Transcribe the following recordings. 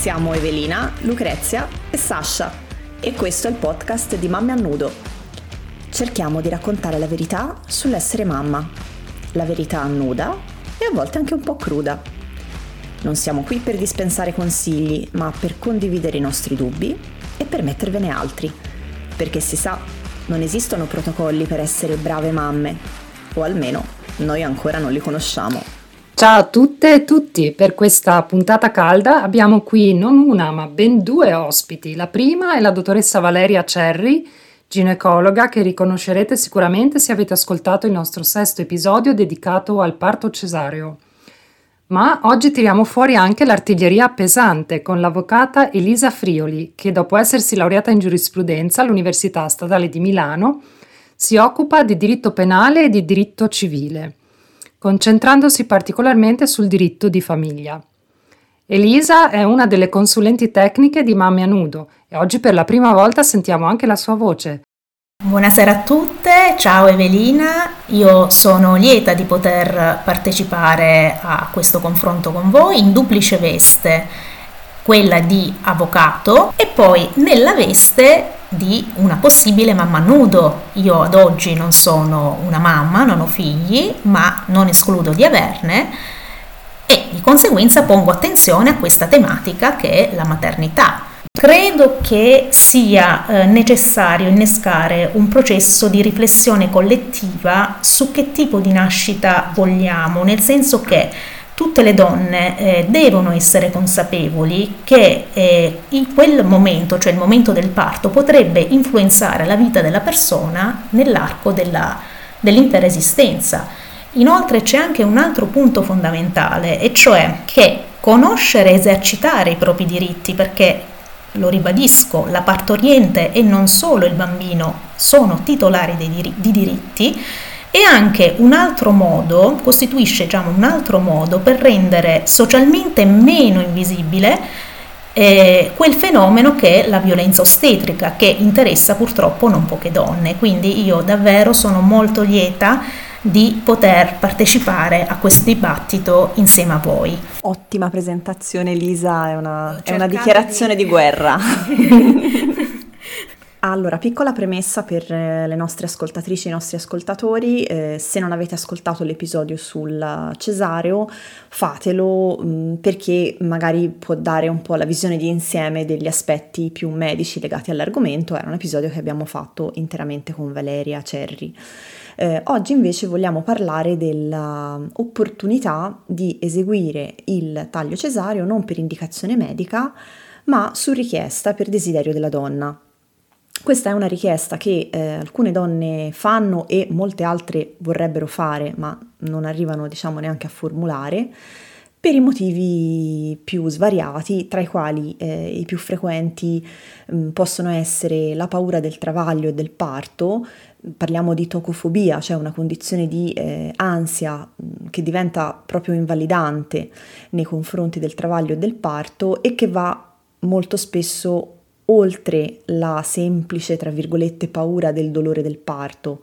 Siamo Evelina, Lucrezia e Sasha e questo è il podcast di Mamme a Nudo. Cerchiamo di raccontare la verità sull'essere mamma, la verità nuda e a volte anche un po' cruda. Non siamo qui per dispensare consigli, ma per condividere i nostri dubbi e per mettervene altri, perché si sa, non esistono protocolli per essere brave mamme, o almeno noi ancora non li conosciamo. Ciao a tutte e tutti, per questa puntata calda abbiamo qui non una ma ben due ospiti. La prima è la dottoressa Valeria Cerri, ginecologa che riconoscerete sicuramente se avete ascoltato il nostro sesto episodio dedicato al parto cesareo. Ma oggi tiriamo fuori anche l'artiglieria pesante con l'avvocata Elisa Frioli, che dopo essersi laureata in giurisprudenza all'Università Statale di Milano si occupa di diritto penale e di diritto civile concentrandosi particolarmente sul diritto di famiglia. Elisa è una delle consulenti tecniche di Mamme a Nudo e oggi per la prima volta sentiamo anche la sua voce. Buonasera a tutte, ciao Evelina, io sono lieta di poter partecipare a questo confronto con voi in duplice veste, quella di avvocato e poi nella veste di una possibile mamma nudo. Io ad oggi non sono una mamma, non ho figli, ma non escludo di averne e di conseguenza pongo attenzione a questa tematica che è la maternità. Credo che sia eh, necessario innescare un processo di riflessione collettiva su che tipo di nascita vogliamo, nel senso che tutte le donne eh, devono essere consapevoli che eh, in quel momento, cioè il momento del parto, potrebbe influenzare la vita della persona nell'arco della, dell'intera esistenza. Inoltre c'è anche un altro punto fondamentale, e cioè che conoscere e esercitare i propri diritti, perché lo ribadisco, la partoriente e non solo il bambino sono titolari dir- di diritti, e anche un altro modo, costituisce diciamo, un altro modo per rendere socialmente meno invisibile eh, quel fenomeno che è la violenza ostetrica, che interessa purtroppo non poche donne. Quindi io davvero sono molto lieta di poter partecipare a questo dibattito insieme a voi. Ottima presentazione Lisa, è una, è una dichiarazione di, di guerra. Allora, piccola premessa per eh, le nostre ascoltatrici e i nostri ascoltatori, eh, se non avete ascoltato l'episodio sul cesareo, fatelo mh, mm, perché magari può dare un po' la visione di insieme degli aspetti più medici legati all'argomento, era un episodio che abbiamo fatto interamente con Valeria Cerri. Eh, oggi invece vogliamo parlare dell'opportunità di eseguire il taglio cesareo non per indicazione medica, ma su richiesta per desiderio della donna. Questa è una richiesta che eh, alcune donne fanno e molte altre vorrebbero fare, ma non arrivano diciamo neanche a formulare, per i motivi più svariati, tra i quali eh, i più frequenti mh, mm, possono essere la paura del travaglio e del parto, parliamo di tocofobia, cioè una condizione di eh, ansia mm, che diventa proprio invalidante nei confronti del travaglio e del parto e che va molto spesso oltre la semplice, tra virgolette, paura del dolore del parto,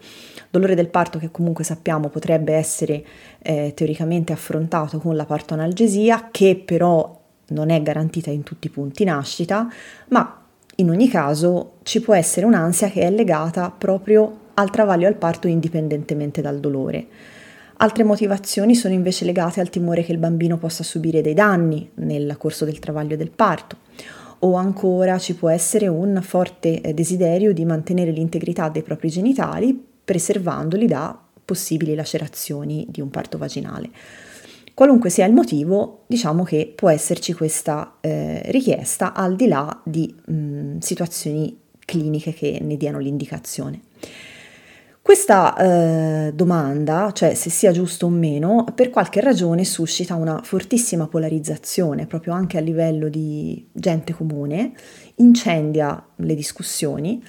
dolore del parto che comunque sappiamo potrebbe essere eh, teoricamente affrontato con la partoanalgesia, che però non è garantita in tutti i punti nascita, ma in ogni caso ci può essere un'ansia che è legata proprio al travaglio al parto indipendentemente dal dolore. Altre motivazioni sono invece legate al timore che il bambino possa subire dei danni nel corso del travaglio del parto o ancora ci può essere un forte eh, desiderio di mantenere l'integrità dei propri genitali preservandoli da possibili lacerazioni di un parto vaginale. Qualunque sia il motivo, diciamo che può esserci questa eh, richiesta al di là di mh, situazioni cliniche che ne diano l'indicazione. Questa eh, domanda, cioè se sia giusto o meno, per qualche ragione suscita una fortissima polarizzazione, proprio anche a livello di gente comune, incendia le discussioni,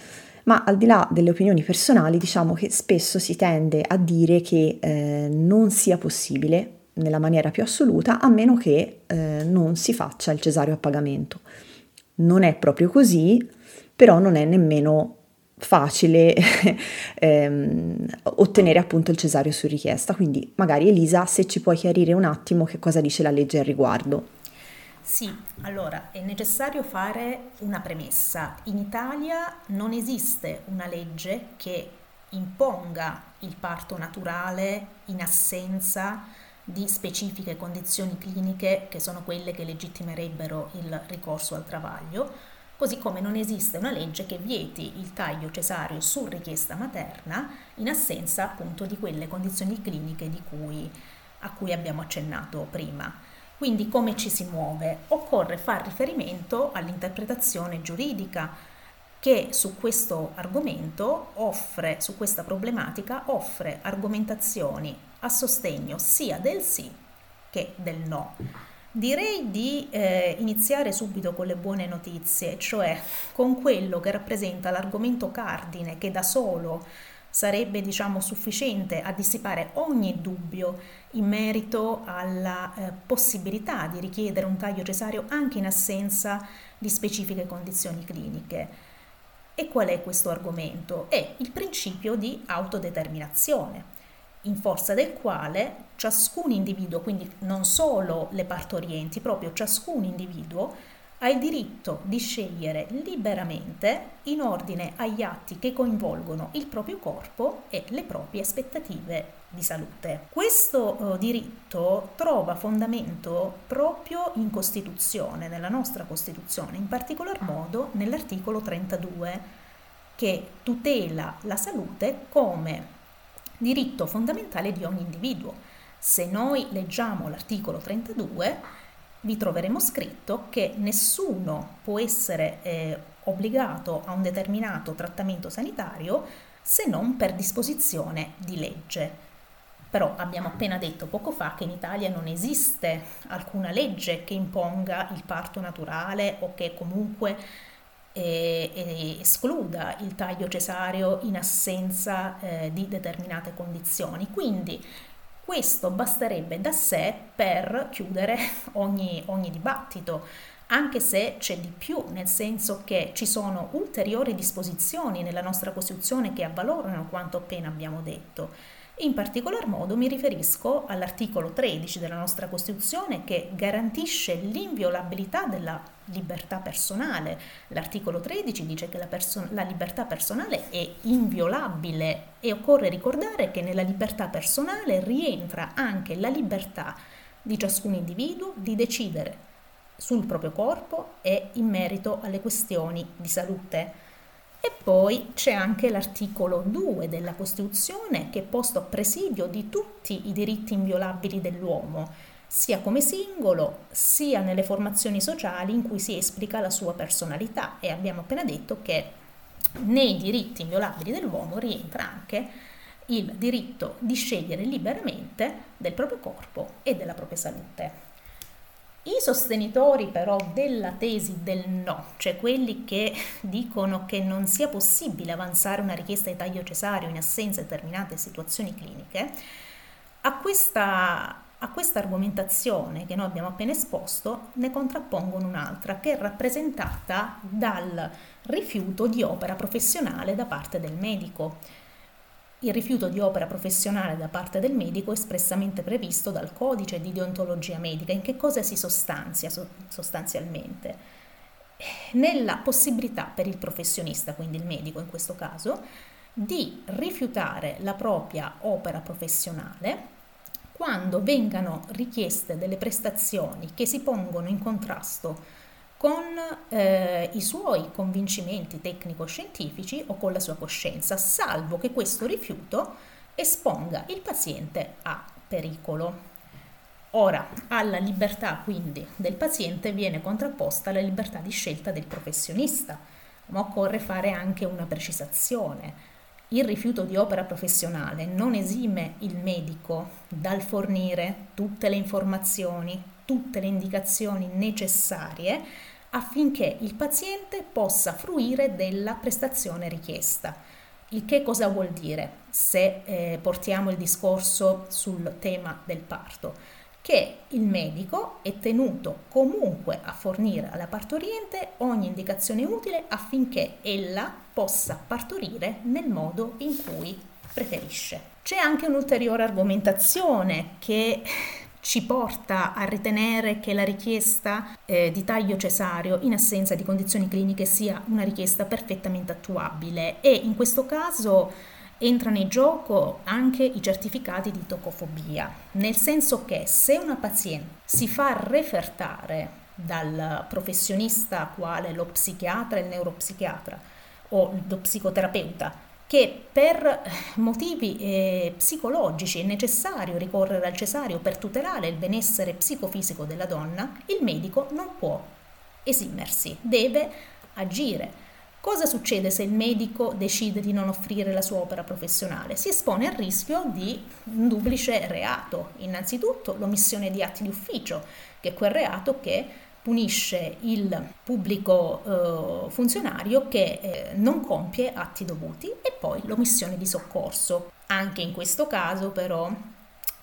ma al di là delle opinioni personali diciamo che spesso si tende a dire che eh, non sia possibile nella maniera più assoluta a meno che eh, non si faccia il cesareo a pagamento. Non è proprio così, però non è nemmeno facile ehm, ottenere appunto il cesareo su richiesta. Quindi magari Elisa, se ci puoi chiarire un attimo che cosa dice la legge al riguardo. Sì, allora è necessario fare una premessa. In Italia non esiste una legge che imponga il parto naturale in assenza di specifiche condizioni cliniche che sono quelle che legittimerebbero il ricorso al travaglio, così come non esiste una legge che vieti il taglio cesareo su richiesta materna in assenza appunto di quelle condizioni cliniche cui, a cui abbiamo accennato prima. Quindi come ci si muove? Occorre fare riferimento all'interpretazione giuridica che su questo argomento offre, su questa problematica, offre argomentazioni a sostegno sia del sì che del no. Direi di eh, iniziare subito con le buone notizie, cioè con quello che rappresenta l'argomento cardine che da solo sarebbe diciamo sufficiente a dissipare ogni dubbio in merito alla eh, possibilità di richiedere un taglio cesareo anche in assenza di specifiche condizioni cliniche. E qual è questo argomento? È il principio di autodeterminazione, in forza del quale ciascun individuo, quindi non solo le partorienti, proprio ciascun individuo, ha il diritto di scegliere liberamente in ordine agli atti che coinvolgono il proprio corpo e le proprie aspettative di salute. Questo eh, diritto trova fondamento proprio in Costituzione, nella nostra Costituzione, in particolar modo nell'articolo 32 che tutela la salute come diritto fondamentale di ogni individuo. Se noi leggiamo l'articolo 32 vi troveremo scritto che nessuno può essere eh, obbligato a un determinato trattamento sanitario se non per disposizione di legge. Però abbiamo appena detto poco fa che in Italia non esiste alcuna legge che imponga il parto naturale o che comunque eh, eh, escluda il taglio cesareo in assenza eh, di determinate condizioni. Quindi questo basterebbe da sé per chiudere ogni, ogni dibattito, anche se c'è di più, nel senso che ci sono ulteriori disposizioni nella nostra Costituzione che avvalorano quanto appena abbiamo detto. In particolar modo mi riferisco all'articolo 13 della nostra Costituzione che garantisce l'inviolabilità della libertà personale. L'articolo 13 dice che la, perso- la, libertà personale è inviolabile e occorre ricordare che nella libertà personale rientra anche la libertà di ciascun individuo di decidere sul proprio corpo e in merito alle questioni di salute. E poi c'è anche l'articolo 2 della Costituzione che è posto a presidio di tutti i diritti inviolabili dell'uomo, sia come singolo, sia nelle formazioni sociali in cui si esplica la sua personalità. E abbiamo appena detto che nei diritti inviolabili dell'uomo rientra anche il diritto di scegliere liberamente del proprio corpo e della propria salute. I sostenitori però della tesi del no, cioè quelli che dicono che non sia possibile avanzare una richiesta di taglio cesareo in assenza di determinate situazioni cliniche, a questa, a questa argomentazione che noi abbiamo appena esposto ne contrappongono un'altra che è rappresentata dal rifiuto di opera professionale da parte del medico il rifiuto di opera professionale da parte del medico è espressamente previsto dal codice di deontologia medica. In che cosa si sostanzia sostanzialmente? Nella possibilità per il professionista, quindi il medico in questo caso, di rifiutare la propria opera professionale quando vengano richieste delle prestazioni che si pongono in contrasto con eh, i suoi convincimenti tecnico-scientifici o con la sua coscienza, salvo che questo rifiuto esponga il paziente a pericolo. Ora, alla libertà quindi del paziente viene contrapposta la libertà di scelta del professionista, ma occorre fare anche una precisazione. Il rifiuto di opera professionale non esime il medico dal fornire tutte le informazioni, tutte le indicazioni necessarie affinché il paziente possa fruire della prestazione richiesta. Il che cosa vuol dire se eh, portiamo il discorso sul tema del parto? Che il medico è tenuto comunque a fornire alla partoriente ogni indicazione utile affinché ella possa partorire nel modo in cui preferisce. C'è anche un'ulteriore argomentazione che ci porta a ritenere che la richiesta eh, di taglio cesareo in assenza di condizioni cliniche sia una richiesta perfettamente attuabile. E in questo caso entrano in gioco anche i certificati di tocofobia, nel senso che se una paziente si fa refertare dal professionista quale lo psichiatra, il neuropsichiatra o lo psicoterapeuta che per motivi eh, psicologici è necessario ricorrere al cesareo per tutelare il benessere psicofisico della donna, il medico non può esimersi, deve agire. Cosa succede se il medico decide di non offrire la sua opera professionale? Si espone al rischio di un duplice reato. Innanzitutto l'omissione di atti di ufficio, che è quel reato che punisce il pubblico eh, funzionario che eh, non compie atti dovuti e poi l'omissione di soccorso. Anche in questo caso però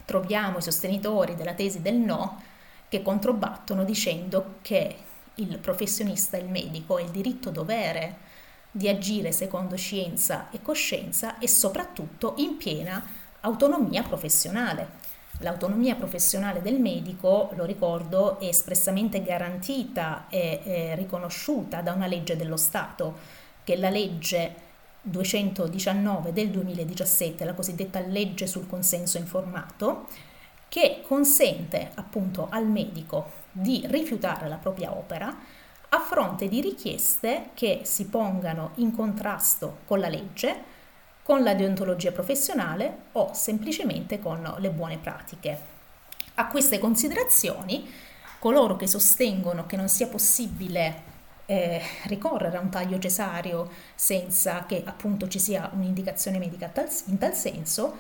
troviamo i sostenitori della tesi del no che controbattono dicendo che il professionista, il medico, ha il diritto dovere di agire secondo scienza e coscienza e soprattutto in piena autonomia professionale. L'autonomia professionale del medico, lo ricordo, è espressamente garantita e, riconosciuta da una legge dello Stato, che è la legge 219 del 2017, la cosiddetta legge sul consenso informato, che consente appunto al medico di rifiutare la propria opera a fronte di richieste che si pongano in contrasto con la legge con la deontologia professionale o semplicemente con le buone pratiche. A queste considerazioni, coloro che sostengono che non sia possibile eh, ricorrere a un taglio cesareo senza che appunto ci sia un'indicazione medica tal, in tal senso,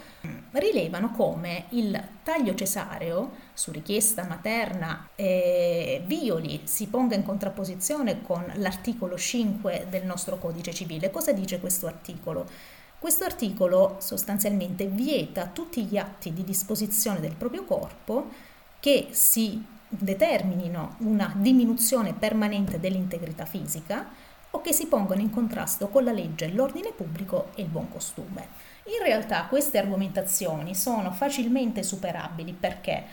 rilevano come il taglio cesareo su richiesta materna eh, violi, si ponga in contrapposizione con l'articolo 5 del nostro codice civile. Cosa dice questo articolo? Questo articolo sostanzialmente vieta tutti gli atti di disposizione del proprio corpo che si determinino una diminuzione permanente dell'integrità fisica o che si pongano in contrasto con la legge, l'ordine pubblico e il buon costume. In realtà queste argomentazioni sono facilmente superabili perché?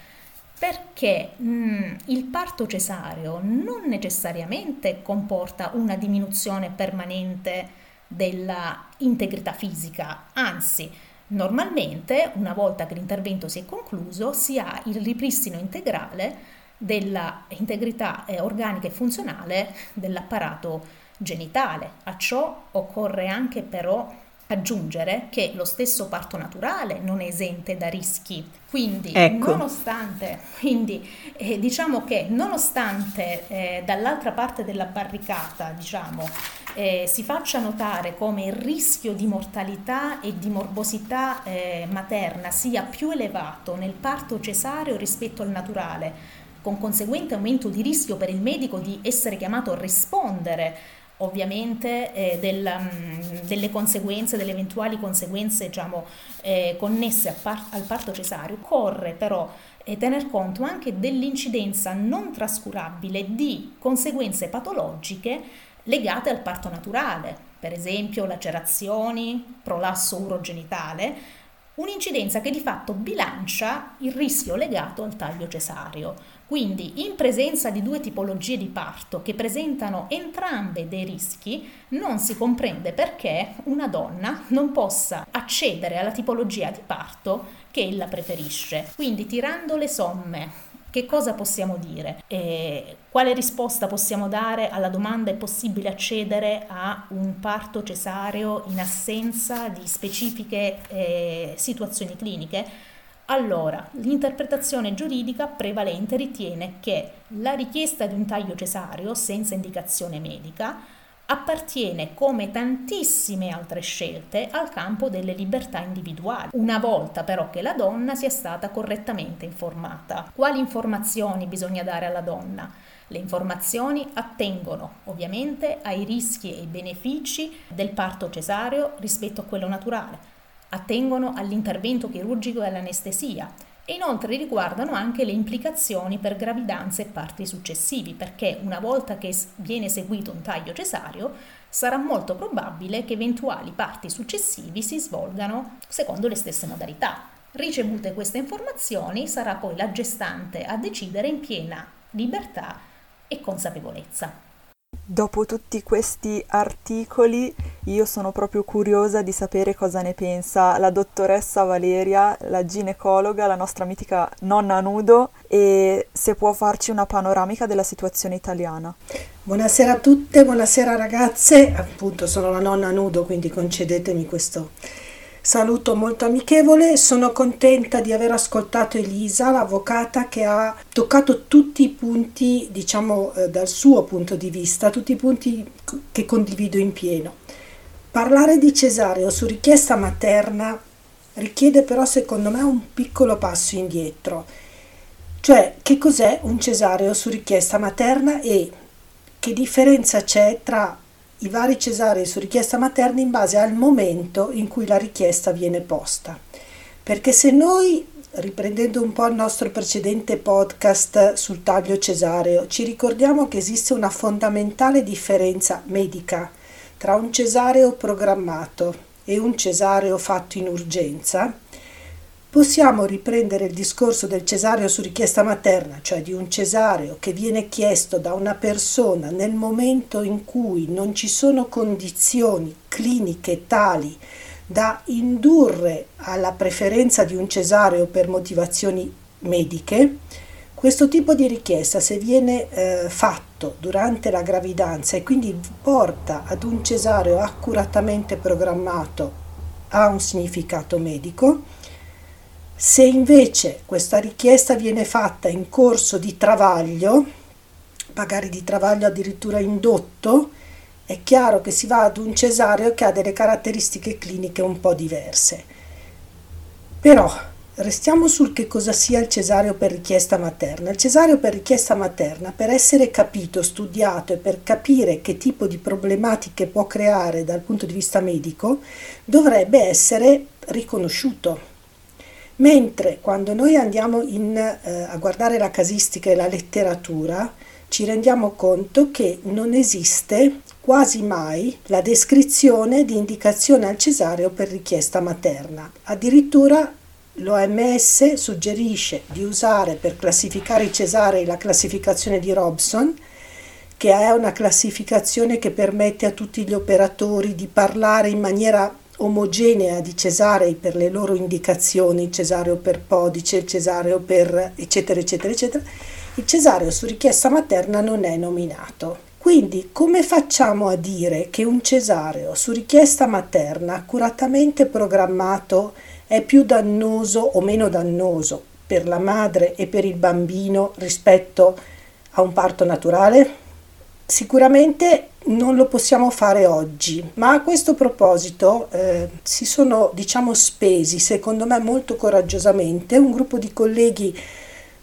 Perché mh, mm, il parto cesareo non necessariamente comporta una diminuzione permanente della integrità fisica, anzi normalmente una volta che l'intervento si è concluso si ha il ripristino integrale della integrità eh, organica e funzionale dell'apparato genitale. A ciò occorre anche però aggiungere che lo stesso parto naturale non è esente da rischi. Quindi, ecco. nonostante, quindi eh, diciamo che nonostante eh, dall'altra parte della barricata, diciamo, eh, si faccia notare come il rischio di mortalità e di morbosità eh, materna sia più elevato nel parto cesareo rispetto al naturale, con conseguente aumento di rischio per il medico di essere chiamato a rispondere ovviamente eh, del, um, delle conseguenze, delle eventuali conseguenze diciamo, eh, connesse par- al parto cesareo, occorre però eh, tener conto anche dell'incidenza non trascurabile di conseguenze patologiche legate al parto naturale, per esempio lacerazioni, prolasso urogenitale, un'incidenza che di fatto bilancia il rischio legato al taglio cesareo. Quindi in presenza di due tipologie di parto che presentano entrambe dei rischi, non si comprende perché una donna non possa accedere alla tipologia di parto che ella preferisce. Quindi tirando le somme che cosa possiamo dire? Eh, quale risposta possiamo dare alla domanda è possibile accedere a un parto cesareo in assenza di specifiche eh, situazioni cliniche? Allora, l'interpretazione giuridica prevalente ritiene che la richiesta di un taglio cesareo senza indicazione medica appartiene come tantissime altre scelte al campo delle libertà individuali, una volta però che la donna sia stata correttamente informata. Quali informazioni bisogna dare alla donna? Le informazioni attengono ovviamente ai rischi e ai benefici del parto cesareo rispetto a quello naturale, attengono all'intervento chirurgico e all'anestesia e inoltre riguardano anche le implicazioni per gravidanze e parti successivi, perché una volta che viene eseguito un taglio cesareo sarà molto probabile che eventuali parti successivi si svolgano secondo le stesse modalità. Ricevute queste informazioni sarà poi la gestante a decidere in piena libertà e consapevolezza. Dopo tutti questi articoli io sono proprio curiosa di sapere cosa ne pensa la dottoressa Valeria, la ginecologa, la nostra mitica nonna nudo e se può farci una panoramica della situazione italiana. Buonasera a tutte, buonasera ragazze, appunto sono la nonna nudo quindi concedetemi questo saluto molto amichevole. Sono contenta di aver ascoltato Elisa, l'avvocata che ha toccato tutti i punti, diciamo eh, dal suo punto di vista, tutti i punti che condivido in pieno. Parlare di cesareo su richiesta materna richiede però secondo me un piccolo passo indietro. Cioè, che cos'è un cesareo su richiesta materna e che differenza c'è tra i vari cesarei su richiesta materna in base al momento in cui la richiesta viene posta. Perché se noi, riprendendo un po' il nostro precedente podcast sul taglio cesareo, ci ricordiamo che esiste una fondamentale differenza medica tra un cesareo programmato e un cesareo fatto in urgenza, Possiamo riprendere il discorso del cesareo su richiesta materna, cioè di un cesareo che viene chiesto da una persona nel momento in cui non ci sono condizioni cliniche tali da indurre alla preferenza di un cesareo per motivazioni mediche. Questo tipo di richiesta, se viene eh, fatto durante la gravidanza e quindi porta ad un cesareo accuratamente programmato, ha un significato medico se invece questa richiesta viene fatta in corso di travaglio, magari di travaglio addirittura indotto, è chiaro che si va ad un cesareo che ha delle caratteristiche cliniche un po' diverse. Però restiamo sul che cosa sia il cesareo per richiesta materna. Il cesareo per richiesta materna, per essere capito, studiato e per capire che tipo di problematiche può creare dal punto di vista medico, dovrebbe essere riconosciuto Mentre quando noi andiamo in, eh, a guardare la casistica e la letteratura, ci rendiamo conto che non esiste quasi mai la descrizione di indicazione al cesareo per richiesta materna. Addirittura l'OMS suggerisce di usare per classificare i cesarei la classificazione di Robson, che è una classificazione che permette a tutti gli operatori di parlare in maniera omogenea di cesarei per le loro indicazioni, il cesareo per podice, il cesareo per eccetera eccetera eccetera, il cesareo su richiesta materna non è nominato. Quindi come facciamo a dire che un cesareo su richiesta materna accuratamente programmato è più dannoso o meno dannoso per la madre e per il bambino rispetto a un parto naturale? Sicuramente non lo possiamo fare oggi, ma a questo proposito eh, si sono, diciamo, spesi, secondo me molto coraggiosamente, un gruppo di colleghi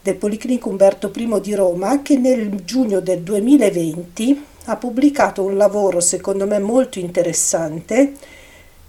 del Policlinico Umberto I di Roma che nel giugno del 2020 ha pubblicato un lavoro, secondo me, molto interessante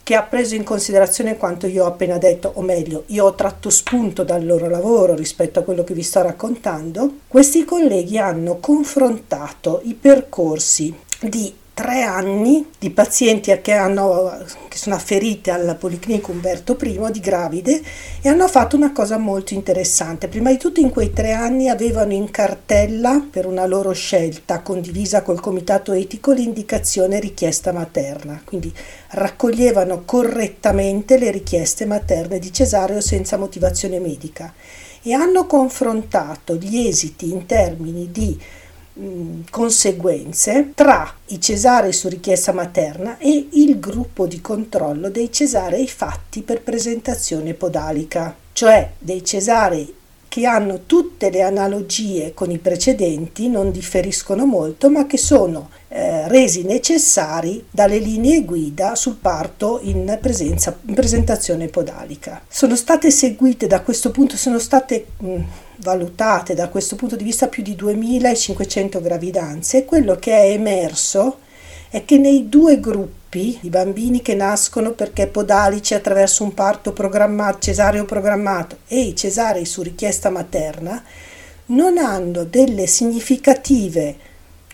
che ha preso in considerazione quanto io ho appena detto, o meglio, io ho tratto spunto dal loro lavoro rispetto a quello che vi sto raccontando, questi colleghi hanno confrontato i percorsi di tre anni di pazienti che, hanno, che sono afferite al Policlinico Umberto I di gravide e hanno fatto una cosa molto interessante. Prima di tutto in quei tre anni avevano in cartella per una loro scelta condivisa col comitato etico l'indicazione richiesta materna, quindi raccoglievano correttamente le richieste materne di cesareo senza motivazione medica e hanno confrontato gli esiti in termini di conseguenze tra i cesarei su richiesta materna e il gruppo di controllo dei cesarei fatti per presentazione podalica, cioè dei cesarei che hanno tutte le analogie con i precedenti, non differiscono molto, ma che sono eh, resi necessari dalle linee guida sul parto in, presenza, in presentazione podalica. Sono state seguite da questo punto, sono state mh, valutate da questo punto di vista più di 2500 gravidanze quello che è emerso è che nei due gruppi di bambini che nascono perché podalici attraverso un parto programmato, cesareo programmato e i cesarei su richiesta materna non hanno delle significative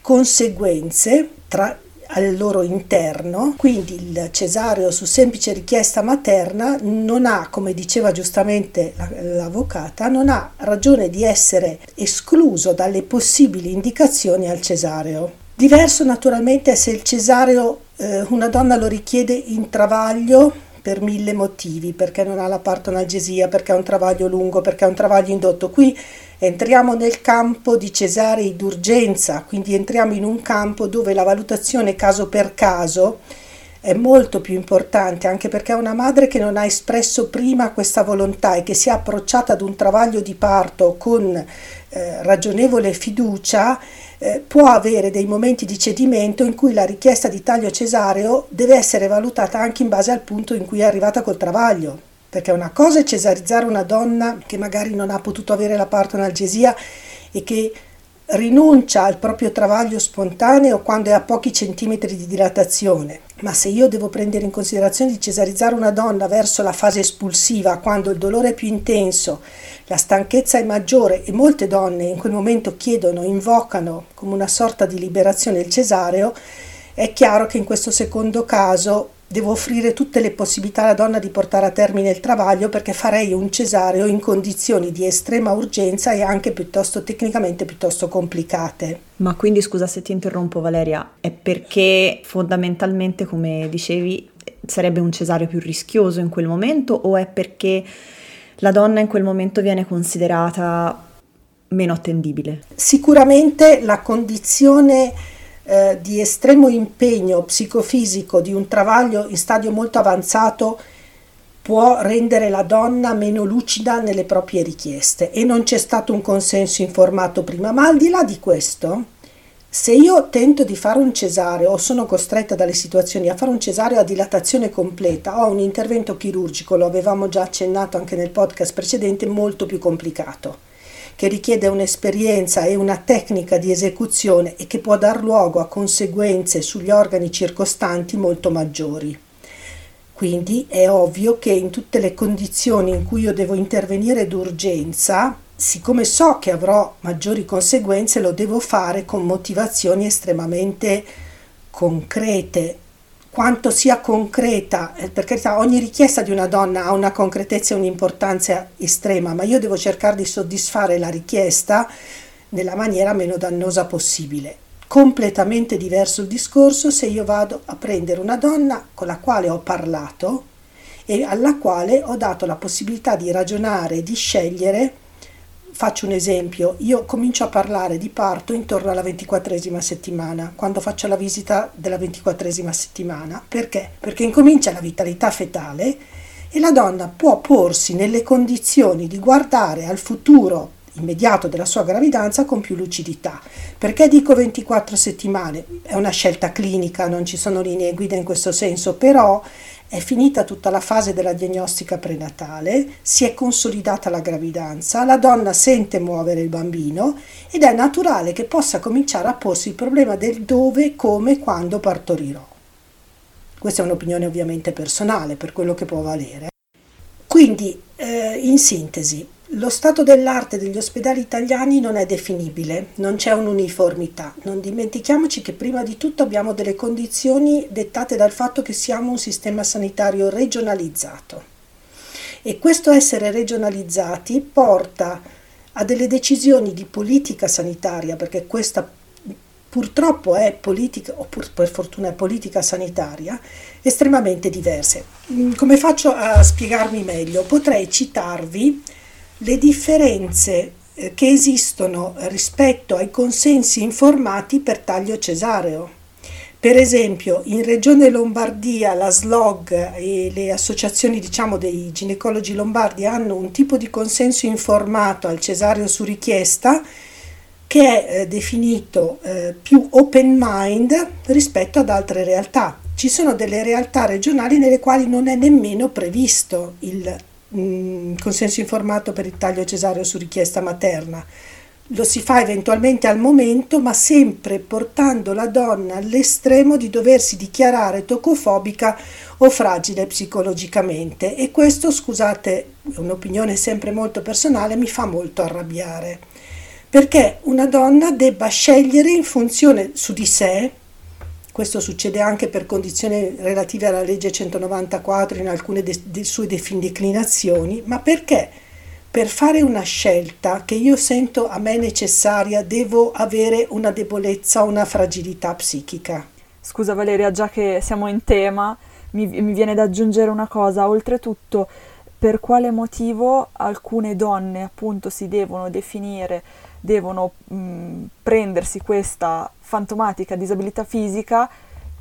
conseguenze tra al loro interno, quindi il cesareo su semplice richiesta materna non ha, come diceva giustamente l'avvocata, non ha ragione di essere escluso dalle possibili indicazioni al cesareo. Diverso naturalmente è se il cesareo eh, una donna lo richiede in travaglio per mille motivi, perché non ha la partonalgesia, perché ha un travaglio lungo, perché ha un travaglio indotto. Qui entriamo nel campo di cesarei d'urgenza, quindi entriamo in un campo dove la valutazione caso per caso è molto più importante, anche perché una madre che non ha espresso prima questa volontà e che si è approcciata ad un travaglio di parto con eh, ragionevole fiducia, eh, può avere dei momenti di cedimento in cui la richiesta di taglio cesareo deve essere valutata anche in base al punto in cui è arrivata col travaglio. Perché una cosa è cesarizzare una donna che magari non ha potuto avere la partonalgesia e che rinuncia al proprio travaglio spontaneo quando è a pochi centimetri di dilatazione. Ma se io devo prendere in considerazione di cesarizzare una donna verso la fase espulsiva, quando il dolore è più intenso, la stanchezza è maggiore e molte donne in quel momento chiedono, invocano come una sorta di liberazione il cesareo, è chiaro che in questo secondo caso devo offrire tutte le possibilità alla donna di portare a termine il travaglio perché farei un cesareo in condizioni di estrema urgenza e anche piuttosto tecnicamente piuttosto complicate. Ma quindi scusa se ti interrompo Valeria, è perché fondamentalmente come dicevi sarebbe un cesareo più rischioso in quel momento o è perché la donna in quel momento viene considerata meno attendibile? Sicuramente la condizione eh, di estremo impegno psicofisico di un travaglio in stadio molto avanzato può rendere la donna meno lucida nelle proprie richieste. E non c'è stato un consenso informato prima, ma al di là di questo, se io tento di fare un cesareo o sono costretta dalle situazioni a fare un cesareo a dilatazione completa, ho un intervento chirurgico, lo avevamo già accennato anche nel podcast precedente, molto più complicato che richiede un'esperienza e una tecnica di esecuzione e che può dar luogo a conseguenze sugli organi circostanti molto maggiori. Quindi è ovvio che in tutte le condizioni in cui io devo intervenire d'urgenza, siccome so che avrò maggiori conseguenze, lo devo fare con motivazioni estremamente concrete, quanto sia concreta, eh, per carità ogni richiesta di una donna ha una concretezza e un'importanza estrema, ma io devo cercare di soddisfare la richiesta nella maniera meno dannosa possibile. Completamente diverso il discorso se io vado a prendere una donna con la quale ho parlato e alla quale ho dato la possibilità di ragionare di scegliere Faccio un esempio, io comincio a parlare di parto intorno alla ventiquattresima settimana, quando faccio la visita della ventiquattresima settimana. Perché? Perché incomincia la vitalità fetale e la donna può porsi nelle condizioni di guardare al futuro immediato della sua gravidanza con più lucidità. Perché dico 24 settimane? È una scelta clinica, non ci sono linee guida in questo senso, però è finita tutta la fase della diagnostica prenatale, si è consolidata la gravidanza, la donna sente muovere il bambino ed è naturale che possa cominciare a porsi il problema del dove, come, quando partorirò. Questa è un'opinione ovviamente personale per quello che può valere. Quindi, eh, in sintesi, lo stato dell'arte degli ospedali italiani non è definibile, non c'è un'uniformità. Non dimentichiamoci che prima di tutto abbiamo delle condizioni dettate dal fatto che siamo un sistema sanitario regionalizzato. E questo essere regionalizzati porta a delle decisioni di politica sanitaria, perché questa purtroppo è politica, o per fortuna è politica sanitaria, estremamente diverse. Come faccio a spiegarmi meglio? Potrei citarvi le differenze eh, che esistono rispetto ai consensi informati per taglio cesareo. Per esempio, in Regione Lombardia la SLOG e le associazioni diciamo, dei ginecologi lombardi hanno un tipo di consenso informato al cesareo su richiesta che è eh, definito eh, più open mind rispetto ad altre realtà. Ci sono delle realtà regionali nelle quali non è nemmeno previsto il Consenso informato per il taglio cesareo su richiesta materna. Lo si fa eventualmente al momento, ma sempre portando la donna all'estremo di doversi dichiarare tocofobica o fragile psicologicamente. E questo, scusate, è un'opinione sempre molto personale, mi fa molto arrabbiare. Perché una donna debba scegliere in funzione su di sé questo succede anche per condizioni relative alla legge 194 in alcune de- de- sue declinazioni, ma perché per fare una scelta che io sento a me necessaria devo avere una debolezza, una fragilità psichica. Scusa Valeria, già che siamo in tema, mi, mi viene da aggiungere una cosa, oltretutto per quale motivo alcune donne appunto si devono definire, devono mh, prendersi questa fantomatica disabilità fisica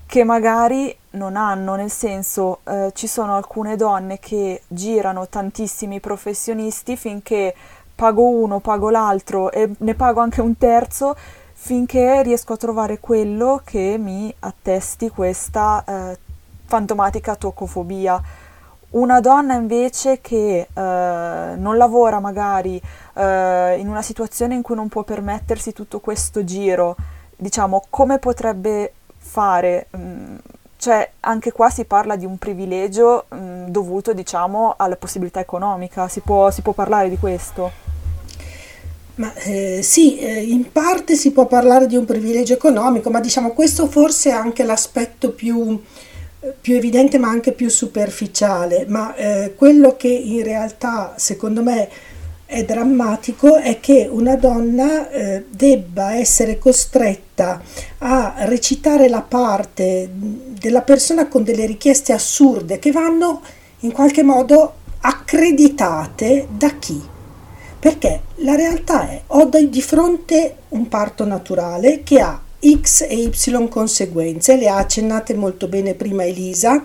che magari non hanno, nel senso eh, ci sono alcune donne che girano tantissimi professionisti finché pago uno, pago l'altro e ne pago anche un terzo finché riesco a trovare quello che mi attesti questa eh, fantomatica tocofobia. Una donna invece che eh, non lavora magari eh, in una situazione in cui non può permettersi tutto questo giro, diciamo, come potrebbe fare? Mm, cioè, anche qua si parla di un privilegio mh, mm, dovuto, diciamo, alla possibilità economica. Si può, si può parlare di questo? Ma eh, sì, eh, in parte si può parlare di un privilegio economico, ma diciamo questo forse è anche l'aspetto più, più evidente ma anche più superficiale, ma eh, quello che in realtà secondo me è drammatico è che una donna eh, debba essere costretta a recitare la parte della persona con delle richieste assurde che vanno in qualche modo accreditate da chi? Perché la realtà è ho di fronte un parto naturale che ha X e Y conseguenze, le ha accennate molto bene prima Elisa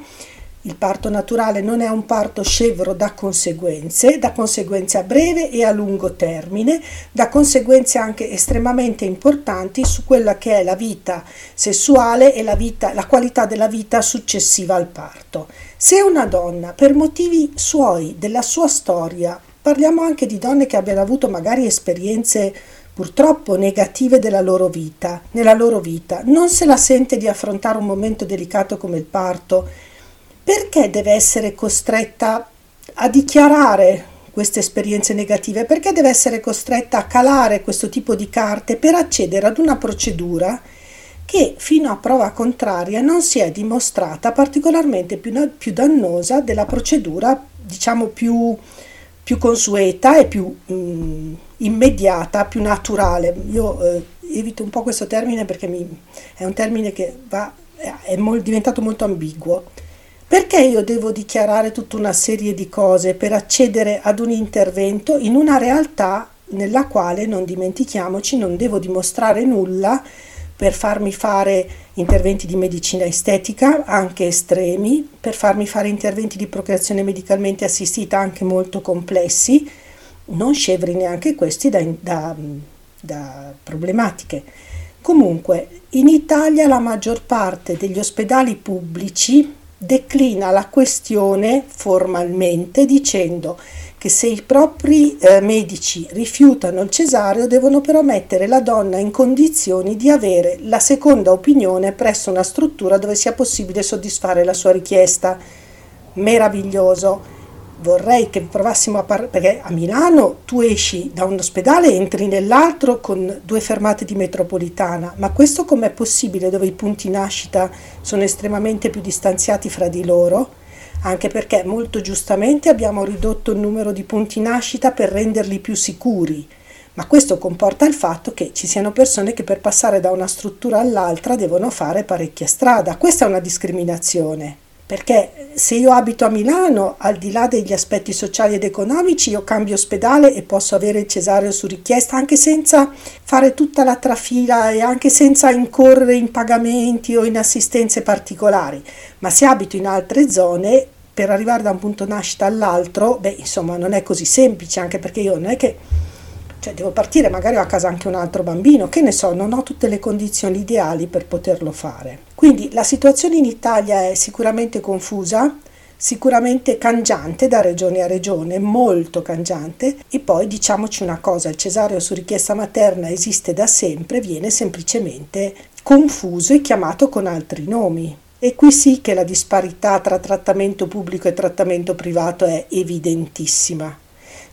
il parto naturale non è un parto scevro da conseguenze, da conseguenze a breve e a lungo termine, da conseguenze anche estremamente importanti su quella che è la vita sessuale e la, vita, la qualità della vita successiva al parto. Se una donna, per motivi suoi, della sua storia, parliamo anche di donne che abbiano avuto magari esperienze purtroppo negative della loro vita, nella loro vita, non se la sente di affrontare un momento delicato come il parto perché deve essere costretta a dichiarare queste esperienze negative? Perché deve essere costretta a calare questo tipo di carte per accedere ad una procedura che fino a prova contraria non si è dimostrata particolarmente più, più dannosa della procedura diciamo più, più consueta e più mh, mm, immediata, più naturale. Io eh, evito un po' questo termine perché mi, è un termine che va, è mol, diventato molto ambiguo. Perché io devo dichiarare tutta una serie di cose per accedere ad un intervento in una realtà nella quale, non dimentichiamoci, non devo dimostrare nulla per farmi fare interventi di medicina estetica, anche estremi, per farmi fare interventi di procreazione medicalmente assistita, anche molto complessi, non scevri neanche questi da, da, da problematiche. Comunque, in Italia la maggior parte degli ospedali pubblici declina la questione formalmente dicendo che se i propri eh, medici rifiutano il cesareo devono però mettere la donna in condizioni di avere la seconda opinione presso una struttura dove sia possibile soddisfare la sua richiesta. Meraviglioso vorrei che provassimo a parlare, perché a Milano tu esci da un ospedale e entri nell'altro con due fermate di metropolitana, ma questo com'è possibile dove i punti nascita sono estremamente più distanziati fra di loro? Anche perché molto giustamente abbiamo ridotto il numero di punti nascita per renderli più sicuri, ma questo comporta il fatto che ci siano persone che per passare da una struttura all'altra devono fare parecchia strada. Questa è una discriminazione perché se io abito a Milano, al di là degli aspetti sociali ed economici, io cambio ospedale e posso avere il cesareo su richiesta anche senza fare tutta la trafila e anche senza incorrere in pagamenti o in assistenze particolari. Ma se abito in altre zone, per arrivare da un punto nascita all'altro, beh, insomma, non è così semplice, anche perché io non è che cioè devo partire, magari ho a casa anche un altro bambino, che ne so, non ho tutte le condizioni ideali per poterlo fare. Quindi la situazione in Italia è sicuramente confusa, sicuramente cangiante da regione a regione, molto cangiante e poi diciamoci una cosa, il cesareo su richiesta materna esiste da sempre, viene semplicemente confuso e chiamato con altri nomi. E qui sì che la disparità tra trattamento pubblico e trattamento privato è evidentissima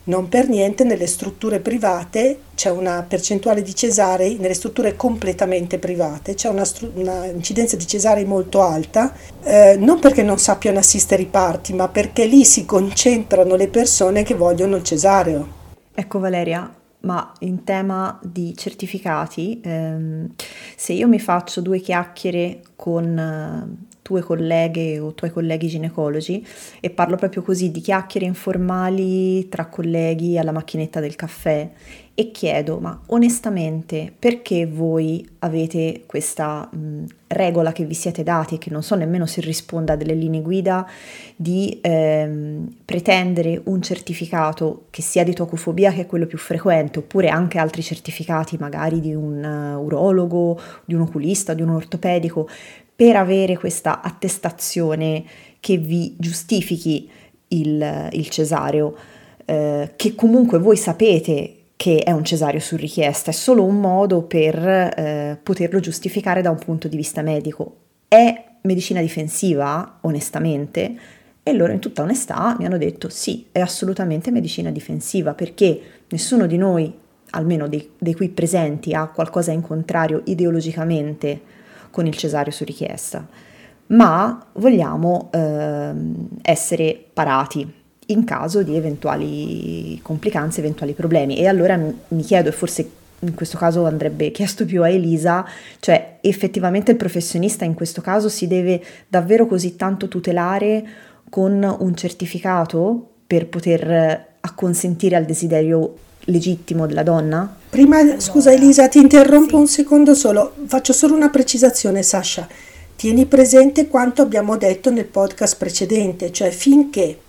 Non per niente nelle strutture private c'è una percentuale di cesarei, nelle strutture completamente private c'è una, stru- una incidenza di cesarei molto alta, eh, non perché non sappiano assistere i parti, ma perché lì si concentrano le persone che vogliono il cesareo. Ecco Valeria, ma in tema di certificati, ehm, se io mi faccio due chiacchiere con eh, tue colleghe o tuoi colleghi ginecologi e parlo proprio così di chiacchiere informali tra colleghi alla macchinetta del caffè e chiedo, ma onestamente perché voi avete questa mh, regola che vi siete dati che non so nemmeno se risponda a delle linee guida di ehm, pretendere un certificato che sia di tocofobia che è quello più frequente oppure anche altri certificati magari di un uh, urologo, di un oculista, di un ortopedico per avere questa attestazione che vi giustifichi il, il cesareo, eh, che comunque voi sapete che è un cesareo su richiesta, è solo un modo per eh, poterlo giustificare da un punto di vista medico. È medicina difensiva, onestamente? E loro in tutta onestà mi hanno detto sì, è assolutamente medicina difensiva perché nessuno di noi, almeno dei, dei qui presenti, ha qualcosa in contrario ideologicamente con il cesareo su richiesta, ma vogliamo eh, essere parati in caso di eventuali complicanze, eventuali problemi. E allora mi chiedo, e forse in questo caso andrebbe chiesto più a Elisa, cioè effettivamente il professionista in questo caso si deve davvero così tanto tutelare con un certificato per poter acconsentire al desiderio legittimo della donna? Prima, scusa Elisa, ti interrompo sì. un secondo solo, faccio solo una precisazione Sasha. Tieni presente quanto abbiamo detto nel podcast precedente, cioè finché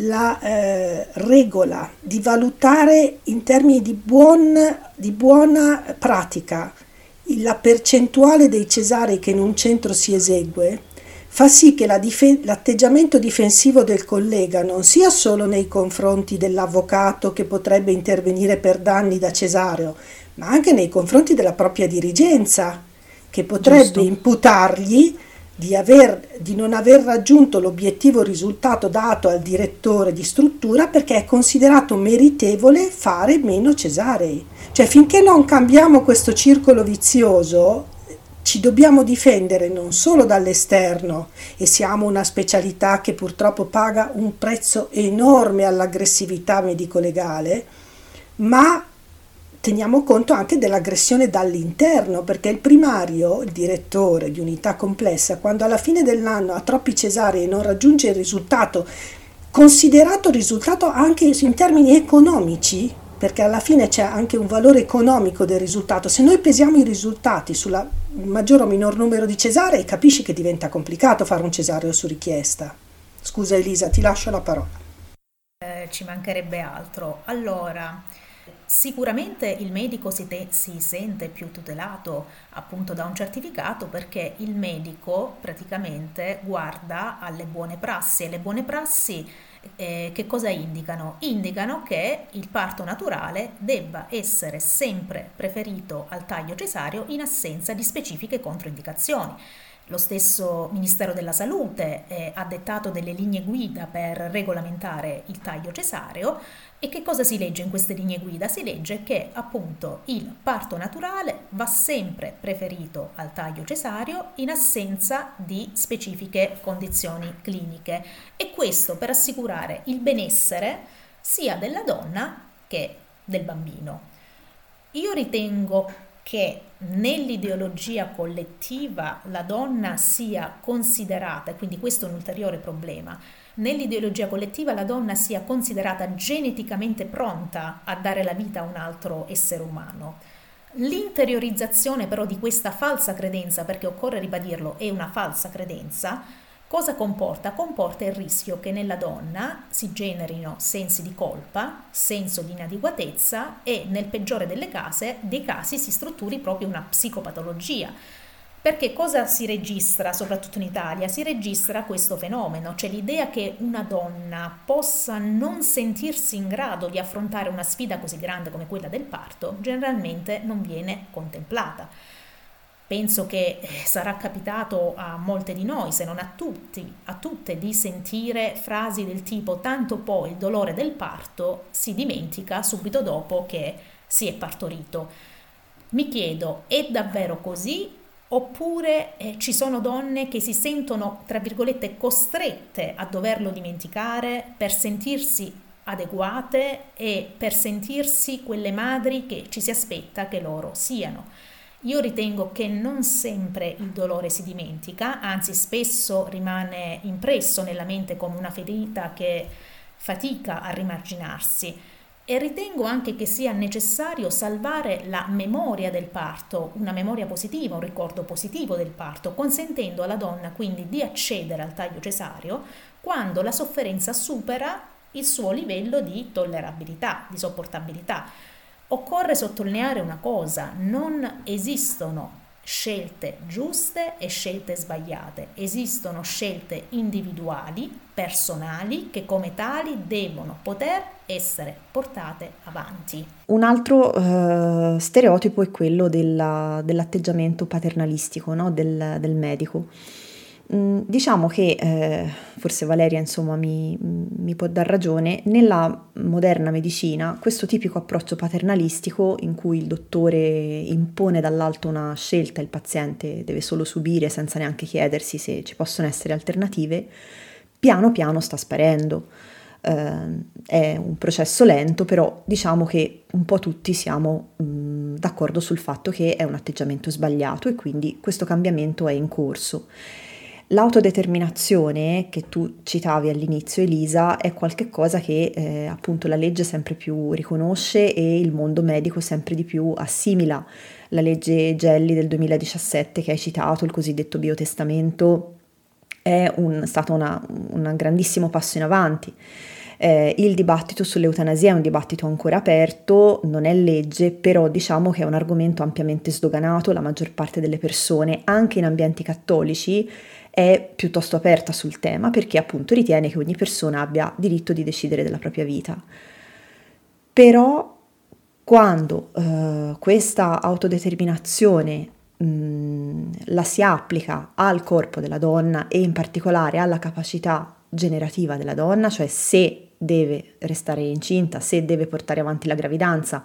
la eh, regola di valutare in termini di, buon, di buona pratica la percentuale dei cesari che in un centro si esegue, fa sì che la dif- l'atteggiamento difensivo del collega non sia solo nei confronti dell'avvocato che potrebbe intervenire per danni da cesareo, ma anche nei confronti della propria dirigenza, che potrebbe Giusto. imputargli di, aver, di, non aver raggiunto l'obiettivo risultato dato al direttore di struttura perché è considerato meritevole fare meno cesarei. Cioè finché non cambiamo questo circolo vizioso, ci dobbiamo difendere non solo dall'esterno e siamo una specialità che purtroppo paga un prezzo enorme all'aggressività medico-legale, ma teniamo conto anche dell'aggressione dall'interno, perché il primario, il direttore di unità complessa, quando alla fine dell'anno ha troppi cesari e non raggiunge il risultato, considerato risultato anche in termini economici, perché alla fine c'è anche un valore economico del risultato. Se noi pesiamo i risultati sul maggior o minor numero di cesarei, capisci che diventa complicato fare un cesareo su richiesta. Scusa Elisa, ti lascio la parola. Eh, ci mancherebbe altro. Allora, Sicuramente il medico si, te- si, sente più tutelato appunto da un certificato perché il medico praticamente guarda alle buone prassi e le buone prassi eh, che cosa indicano? Indicano che il parto naturale debba essere sempre preferito al taglio cesareo in assenza di specifiche controindicazioni. Lo stesso Ministero della Salute eh, ha dettato delle linee guida per regolamentare il taglio cesareo e che cosa si legge in queste linee guida? Si legge che appunto il parto naturale va sempre preferito al taglio cesareo in assenza di specifiche condizioni cliniche e questo per assicurare il benessere sia della donna che del bambino. Io ritengo che nell'ideologia collettiva la donna sia considerata, e quindi questo è un ulteriore problema, nell'ideologia collettiva la donna sia considerata geneticamente pronta a dare la vita a un altro essere umano. L'interiorizzazione però di questa falsa credenza, perché occorre ribadirlo, è una falsa credenza, Cosa comporta? Comporta il rischio che nella donna si generino sensi di colpa, senso di inadeguatezza e nel peggiore delle case, dei casi si strutturi proprio una psicopatologia. Perché cosa si registra, soprattutto in Italia? Si registra questo fenomeno, cioè l'idea che una donna possa non sentirsi in grado di affrontare una sfida così grande come quella del parto, generalmente non viene contemplata. Penso che eh, sarà capitato a molte di noi, se non a tutti, a tutte, di sentire frasi del tipo tanto poi il dolore del parto si dimentica subito dopo che si è partorito. Mi chiedo, è davvero così? Oppure eh, ci sono donne che si sentono, tra virgolette, costrette a doverlo dimenticare per sentirsi adeguate e per sentirsi quelle madri che ci si aspetta che loro siano. Io ritengo che non sempre il dolore si dimentica, anzi spesso rimane impresso nella mente come una ferita che fatica a rimarginarsi e ritengo anche che sia necessario salvare la memoria del parto, una memoria positiva, un ricordo positivo del parto, consentendo alla donna quindi di accedere al taglio cesareo quando la sofferenza supera il suo livello di tollerabilità, di sopportabilità. Occorre sottolineare una cosa, non esistono scelte giuste e scelte sbagliate, esistono scelte individuali, personali, che come tali devono poter essere portate avanti. Un altro uh, stereotipo è quello della, dell'atteggiamento paternalistico no? del, del medico. Mm, diciamo che, eh, forse Valeria insomma mi, mi, può dar ragione, nella moderna medicina questo tipico approccio paternalistico in cui il dottore impone dall'alto una scelta il paziente deve solo subire senza neanche chiedersi se ci possono essere alternative, piano piano sta sparendo. Eh, è un processo lento, però diciamo che un po' tutti siamo mh, mm, d'accordo sul fatto che è un atteggiamento sbagliato e quindi questo cambiamento è in corso. L'autodeterminazione che tu citavi all'inizio, Elisa, è qualcosa che eh, appunto la legge sempre più riconosce e il mondo medico sempre di più assimila. La legge Gelli del 2017 che hai citato, il cosiddetto biotestamento, è un, stato un grandissimo passo in avanti. Eh, il dibattito sull'eutanasia è un dibattito ancora aperto, non è legge, però diciamo che è un argomento ampiamente sdoganato, la maggior parte delle persone, anche in ambienti cattolici, è piuttosto aperta sul tema perché appunto ritiene che ogni persona abbia diritto di decidere della propria vita. Però quando eh, questa autodeterminazione mh, la si applica al corpo della donna e in particolare alla capacità generativa della donna, cioè se deve restare incinta, se deve portare avanti la gravidanza,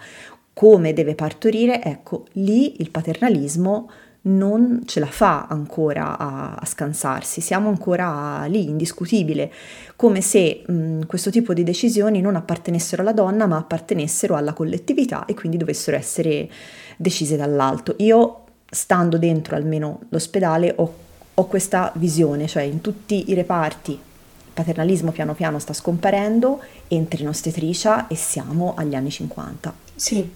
come deve partorire, ecco, lì il paternalismo non ce la fa ancora a, a scansarsi, siamo ancora lì, indiscutibile, come se mh, questo tipo di decisioni non appartenessero alla donna ma appartenessero alla collettività e quindi dovessero essere decise dall'alto. Io, stando dentro almeno l'ospedale, ho, ho questa visione, cioè in tutti i reparti paternalismo piano piano sta scomparendo, entri in ostetricia e siamo agli anni 50. Sì,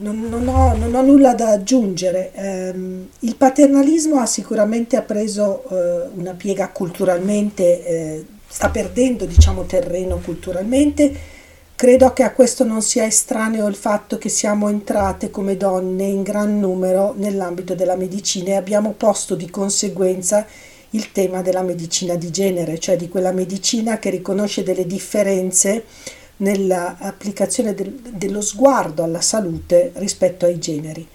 non, non, ho, non ho, nulla da aggiungere. Eh, il paternalismo ha sicuramente preso eh, una piega culturalmente, eh, sta perdendo diciamo, terreno culturalmente. Credo che a questo non sia estraneo il fatto che siamo entrate come donne in gran numero nell'ambito della medicina e abbiamo posto di conseguenza il tema della medicina di genere, cioè di quella medicina che riconosce delle differenze nell'applicazione del, dello sguardo alla salute rispetto ai generi.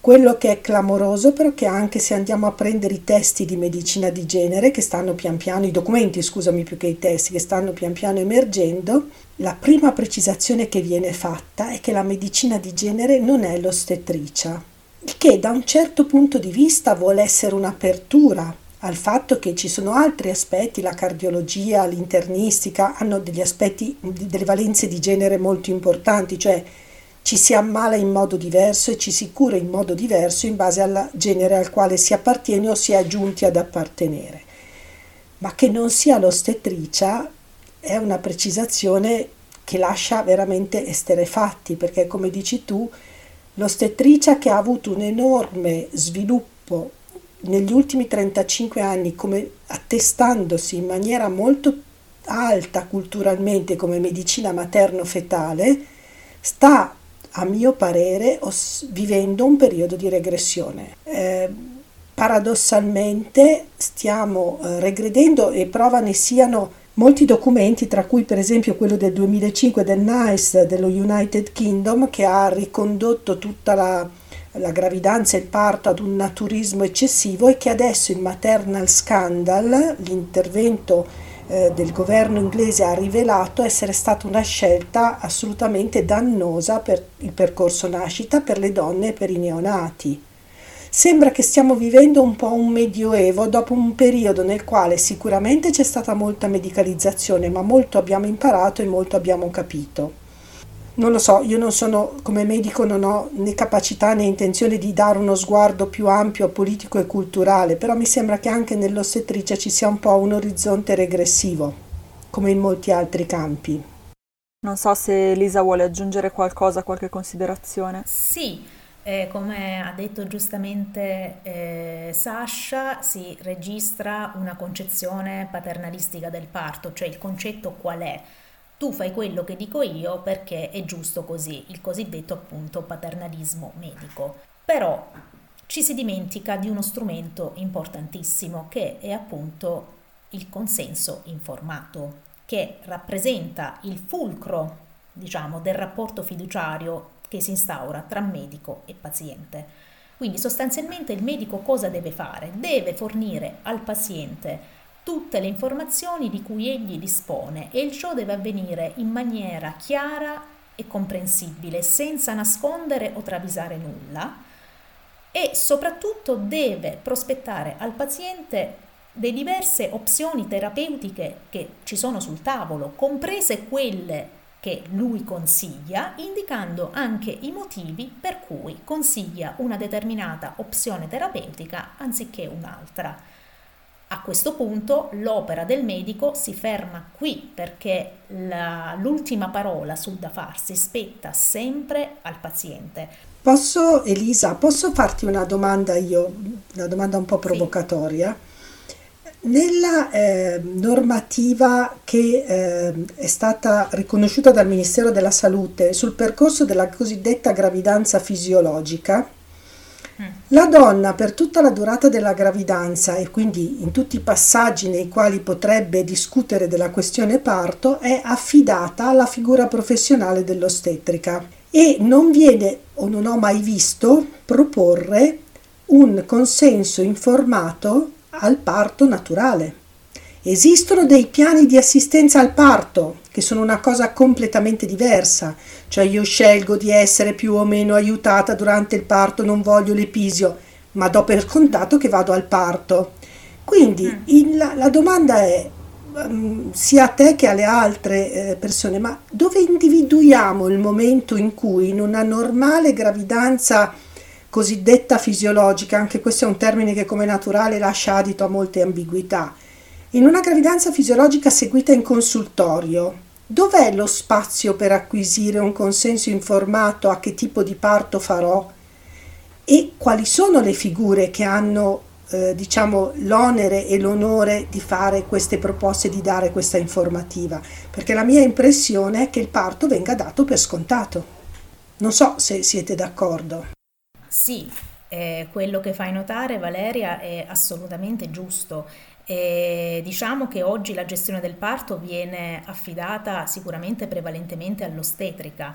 Quello che è clamoroso però che anche se andiamo a prendere i testi di medicina di genere che stanno pian piano, i documenti scusami più che i testi che stanno pian piano emergendo, la prima precisazione che viene fatta è che la medicina di genere non è l'ostetricia, il che da un certo punto di vista vuole essere un'apertura al fatto che ci sono altri aspetti, la cardiologia, l'internistica, hanno degli aspetti, delle valenze di genere molto importanti, cioè ci si ammala in modo diverso e ci si cura in modo diverso in base al genere al quale si appartiene o si è aggiunti ad appartenere. Ma che non sia l'ostetricia è una precisazione che lascia veramente esterefatti, perché come dici tu, l'ostetricia che ha avuto un enorme sviluppo negli ultimi 35 anni come attestandosi in maniera molto alta culturalmente come medicina materno-fetale, sta a mio parere os- vivendo un periodo di regressione. Eh, paradossalmente stiamo eh, regredendo e prova ne siano molti documenti, tra cui per esempio quello del 2005 del NICE dello United Kingdom che ha ricondotto tutta la la gravidanza e il parto ad un naturismo eccessivo e che adesso il maternal scandal, l'intervento eh, del governo inglese ha rivelato essere stata una scelta assolutamente dannosa per il percorso nascita per le donne e per i neonati. Sembra che stiamo vivendo un po' un medioevo dopo un periodo nel quale sicuramente c'è stata molta medicalizzazione, ma molto abbiamo imparato e molto abbiamo capito. Non lo so, io non sono come medico, non ho né capacità né intenzione di dare uno sguardo più ampio, politico e culturale, però mi sembra che anche nell'ostetricia ci sia un po' un orizzonte regressivo, come in molti altri campi. Non so se Lisa vuole aggiungere qualcosa, qualche considerazione. Sì, eh, come ha detto giustamente eh, Sasha, si registra una concezione paternalistica del parto, cioè il concetto qual è? Tu fai quello che dico io perché è giusto così, il cosiddetto appunto paternalismo medico. Però ci si dimentica di uno strumento importantissimo che è appunto il consenso informato, che rappresenta il fulcro, diciamo, del rapporto fiduciario che si instaura tra medico e paziente. Quindi sostanzialmente il medico cosa deve fare? Deve fornire al paziente tutte le informazioni di cui egli dispone e il ciò deve avvenire in maniera chiara e comprensibile, senza nascondere o travisare nulla e soprattutto deve prospettare al paziente le diverse opzioni terapeutiche che ci sono sul tavolo, comprese quelle che lui consiglia, indicando anche i motivi per cui consiglia una determinata opzione terapeutica anziché un'altra. A questo punto l'opera del medico si ferma qui perché la, l'ultima parola sul da farsi spetta sempre al paziente. Posso, Elisa, posso farti una domanda io, una domanda un po' provocatoria? Sì. Nella eh, normativa che eh, è stata riconosciuta dal Ministero della Salute sul percorso della cosiddetta gravidanza fisiologica, la donna per tutta la durata della gravidanza e quindi in tutti i passaggi nei quali potrebbe discutere della questione parto è affidata alla figura professionale dell'ostetrica e non viene o non ho mai visto proporre un consenso informato al parto naturale. Esistono dei piani di assistenza al parto che sono una cosa completamente diversa, cioè io scelgo di essere più o meno aiutata durante il parto, non voglio l'episio, ma do per contato che vado al parto. Quindi mm. il, la, la, domanda è um, sia a te che alle altre eh, persone, ma dove individuiamo il momento in cui in una normale gravidanza cosiddetta fisiologica, anche questo è un termine che come naturale lascia adito a molte ambiguità, in una gravidanza fisiologica seguita in consultorio, dov'è lo spazio per acquisire un consenso informato a che tipo di parto farò e quali sono le figure che hanno eh, diciamo l'onere e l'onore di fare queste proposte, di dare questa informativa, perché la mia impressione è che il parto venga dato per scontato. Non so se siete d'accordo. Sì, eh, quello che fai notare Valeria è assolutamente giusto e diciamo che oggi la gestione del parto viene affidata sicuramente prevalentemente all'ostetrica.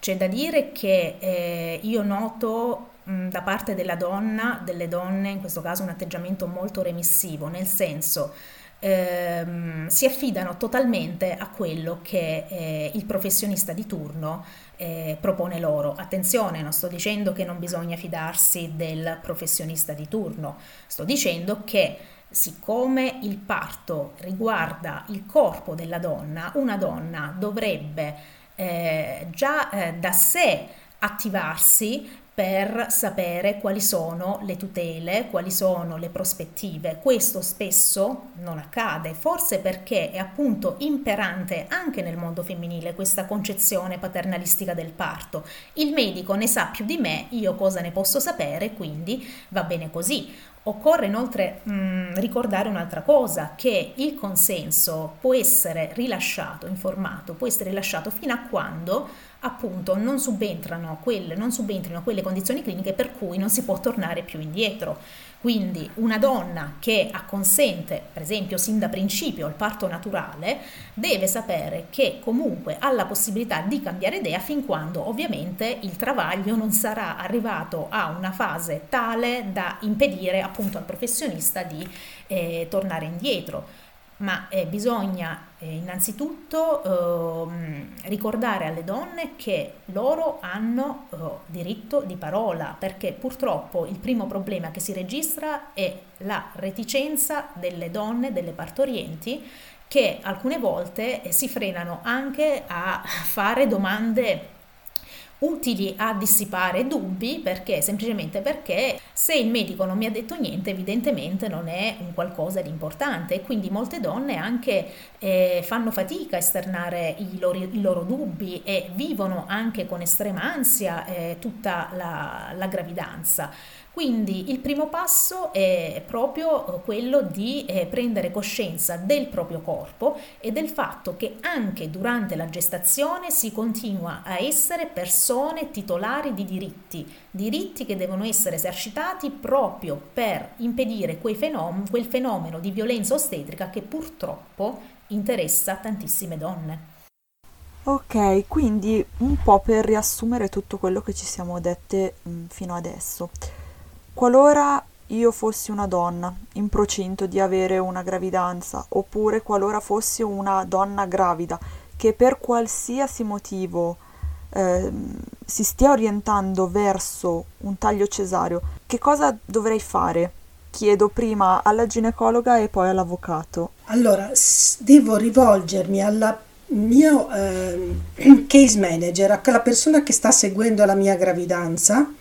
C'è da dire che eh, io noto da parte della donna, delle donne, in questo caso un atteggiamento molto remissivo, nel senso ehm, si affidano totalmente a quello che eh, il professionista di turno eh, propone loro. Attenzione, non sto dicendo che non bisogna fidarsi del professionista di turno, sto dicendo che siccome il parto riguarda il corpo della donna, una donna dovrebbe eh, già eh, da sé attivarsi per sapere quali sono le tutele, quali sono le prospettive. Questo spesso non accade, forse perché è appunto imperante anche nel mondo femminile questa concezione paternalistica del parto. Il medico ne sa più di me, io cosa ne posso sapere, quindi va bene così. Occorre inoltre mh, mm, ricordare un'altra cosa, che il consenso può essere rilasciato, informato, può essere rilasciato fino a quando appunto non subentrano quelle, non subentrino quelle condizioni cliniche per cui non si può tornare più indietro. Quindi una donna che acconsente, per esempio, sin da principio al parto naturale, deve sapere che comunque ha la possibilità di cambiare idea fin quando ovviamente il travaglio non sarà arrivato a una fase tale da impedire appunto al professionista di eh, tornare indietro ma eh, bisogna eh, innanzitutto eh, ricordare alle donne che loro hanno eh, diritto di parola, perché purtroppo il primo problema che si registra è la reticenza delle donne, delle partorienti, che alcune volte eh, si frenano anche a fare domande utili a dissipare dubbi perché semplicemente perché se il medico non mi ha detto niente evidentemente non è un qualcosa di importante e quindi molte donne anche eh, fanno fatica a esternare i loro, i loro, dubbi e vivono anche con estrema ansia eh, tutta la, la gravidanza. Quindi il primo passo è proprio eh, quello di eh, prendere coscienza del proprio corpo e del fatto che anche durante la gestazione si continua a essere persone titolari di diritti, diritti che devono essere esercitati proprio per impedire fenom- quel fenomeno di violenza ostetrica che purtroppo interessa tantissime donne. Ok, quindi un po' per riassumere tutto quello che ci siamo dette mm, fino adesso. Qualora io fossi una donna in procinto di avere una gravidanza, oppure qualora fossi una donna gravida che per qualsiasi motivo eh, si stia orientando verso un taglio cesareo, che cosa dovrei fare? Chiedo prima alla ginecologa e poi all'avvocato. Allora, devo rivolgermi al mio eh, case manager, a quella persona che sta seguendo la mia gravidanza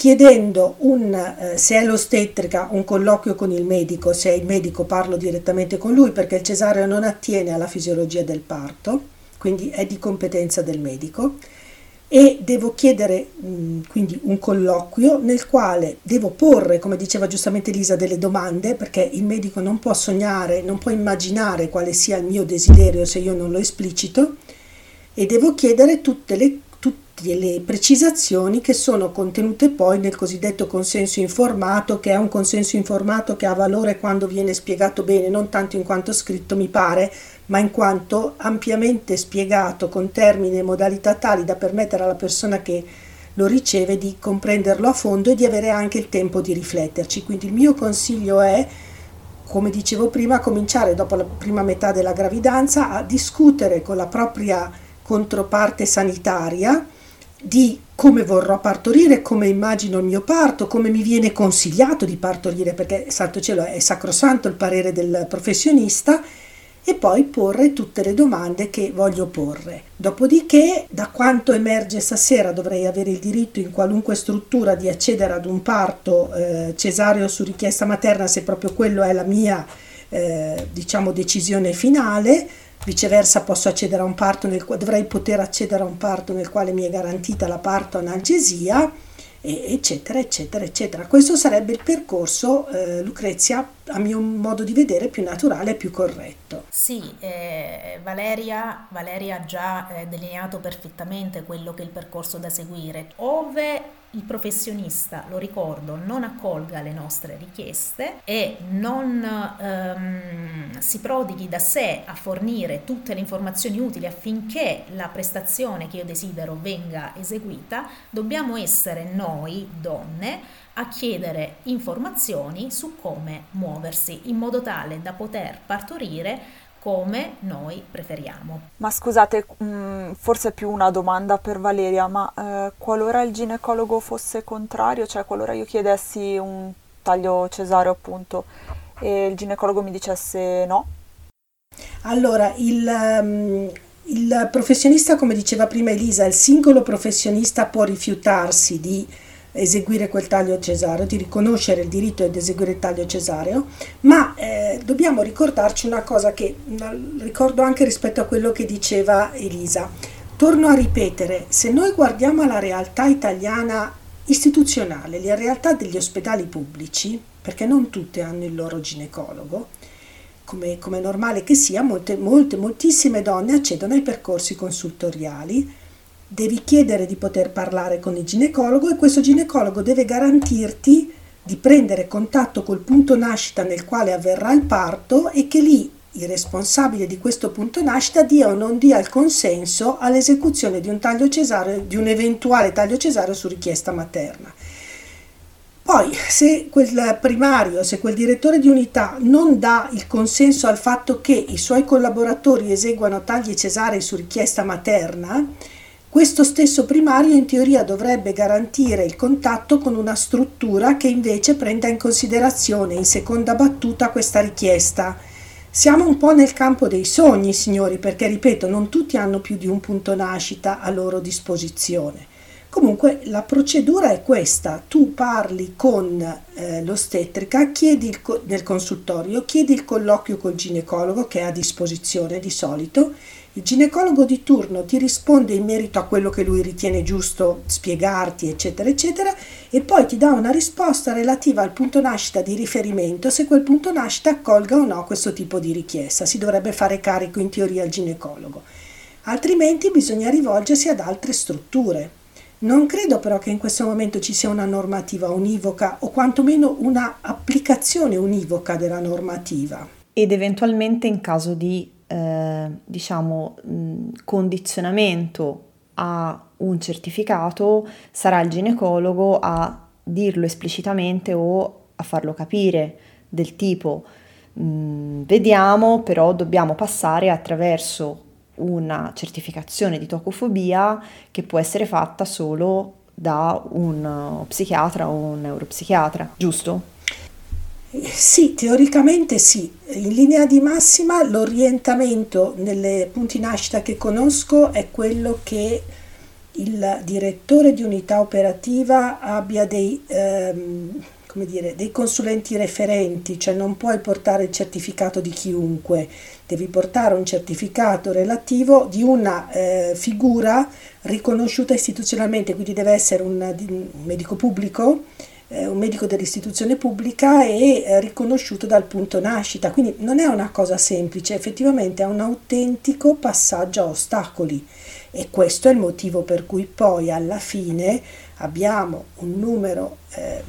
chiedendo un, eh, se è l'ostetrica un colloquio con il medico, se è il medico parlo direttamente con lui perché il cesareo non attiene alla fisiologia del parto, quindi è di competenza del medico. E devo chiedere mh, quindi un colloquio nel quale devo porre, come diceva giustamente Lisa, delle domande perché il medico non può sognare, non può immaginare quale sia il mio desiderio se io non lo esplicito. E devo chiedere tutte le le precisazioni che sono contenute poi nel cosiddetto consenso informato, che è un consenso informato che ha valore quando viene spiegato bene, non tanto in quanto scritto mi pare, ma in quanto ampiamente spiegato con termini e modalità tali da permettere alla persona che lo riceve di comprenderlo a fondo e di avere anche il tempo di rifletterci. Quindi il mio consiglio è come dicevo prima, cominciare dopo la prima metà della gravidanza a discutere con la propria controparte sanitaria di come vorrò partorire, come immagino il mio parto, come mi viene consigliato di partorire, perché santo cielo è sacrosanto il parere del professionista, e poi porre tutte le domande che voglio porre. Dopodiché, da quanto emerge stasera, dovrei avere il diritto in qualunque struttura di accedere ad un parto eh, cesareo su richiesta materna, se proprio quello è la mia eh, diciamo decisione finale Viceversa posso accedere a un parto nel dovrei poter accedere a un parto nel quale mi è garantita la parto analgesia, eccetera, eccetera, eccetera. Questo sarebbe il percorso, eh, Lucrezia, a mio modo di vedere, più naturale e più corretto. Sì, eh, Valeria, Valeria ha già eh, delineato perfettamente quello che è il percorso da seguire. Ove il professionista, lo ricordo, non accolga le nostre richieste e non ehm, si prodighi da sé a fornire tutte le informazioni utili affinché la prestazione che io desidero venga eseguita, dobbiamo essere noi, donne, a chiedere informazioni su come muoversi in modo tale da poter partorire come noi preferiamo. Ma scusate, mm, forse è più una domanda per Valeria, ma eh, qualora il ginecologo fosse contrario, cioè qualora io chiedessi un taglio cesareo appunto e il ginecologo mi dicesse no? Allora, il, um, il professionista, come diceva prima Elisa, il singolo professionista può rifiutarsi di eseguire quel taglio cesareo, di riconoscere il diritto ad eseguire il taglio cesareo, ma eh, dobbiamo ricordarci una cosa che ricordo anche rispetto a quello che diceva Elisa. Torno a ripetere, se noi guardiamo la realtà italiana istituzionale, la realtà degli ospedali pubblici, perché non tutte hanno il loro ginecologo, come, come normale che sia, molte, molte, moltissime donne accedono ai percorsi consultoriali devi chiedere di poter parlare con il ginecologo e questo ginecologo deve garantirti di prendere contatto col punto nascita nel quale avverrà il parto e che lì il responsabile di questo punto nascita dia o non dia il consenso all'esecuzione di un taglio cesareo, di un eventuale taglio cesareo su richiesta materna. Poi, se quel primario, se quel direttore di unità non dà il consenso al fatto che i suoi collaboratori eseguano tagli cesarei su richiesta materna, questo stesso primario in teoria dovrebbe garantire il contatto con una struttura che invece prenda in considerazione in seconda battuta questa richiesta siamo un po' nel campo dei sogni, signori, perché ripeto, non tutti hanno più di un punto nascita a loro disposizione. Comunque la procedura è questa, tu parli con eh, l'ostetrica, chiedi il co- nel consultorio, chiedi il colloquio col ginecologo che è a disposizione di solito il ginecologo di turno ti risponde in merito a quello che lui ritiene giusto spiegarti, eccetera, eccetera, e poi ti dà una risposta relativa al punto nascita di riferimento se quel punto nascita accolga o no questo tipo di richiesta. Si dovrebbe fare carico in teoria al ginecologo. Altrimenti bisogna rivolgersi ad altre strutture. Non credo però che in questo momento ci sia una normativa univoca o quantomeno una applicazione univoca della normativa. Ed eventualmente in caso di eh, diciamo, condizionamento a un certificato sarà il ginecologo a dirlo esplicitamente o a farlo capire del tipo vediamo però dobbiamo passare attraverso una certificazione di tocofobia che può essere fatta solo da un psichiatra o un neuropsichiatra, giusto? Sì, teoricamente sì. In linea di massima l'orientamento nelle punti nascita che conosco è quello che il direttore di unità operativa abbia dei, ehm, dire, dei consulenti referenti, cioè non puoi portare il certificato di chiunque, devi portare un certificato relativo di una eh, figura riconosciuta istituzionalmente, quindi deve essere un, un medico pubblico eh, un medico dell'istituzione pubblica e eh, riconosciuto dal punto nascita, quindi non è una cosa semplice, effettivamente è un autentico passaggio a ostacoli. E questo è il motivo per cui poi alla fine abbiamo un numero eh,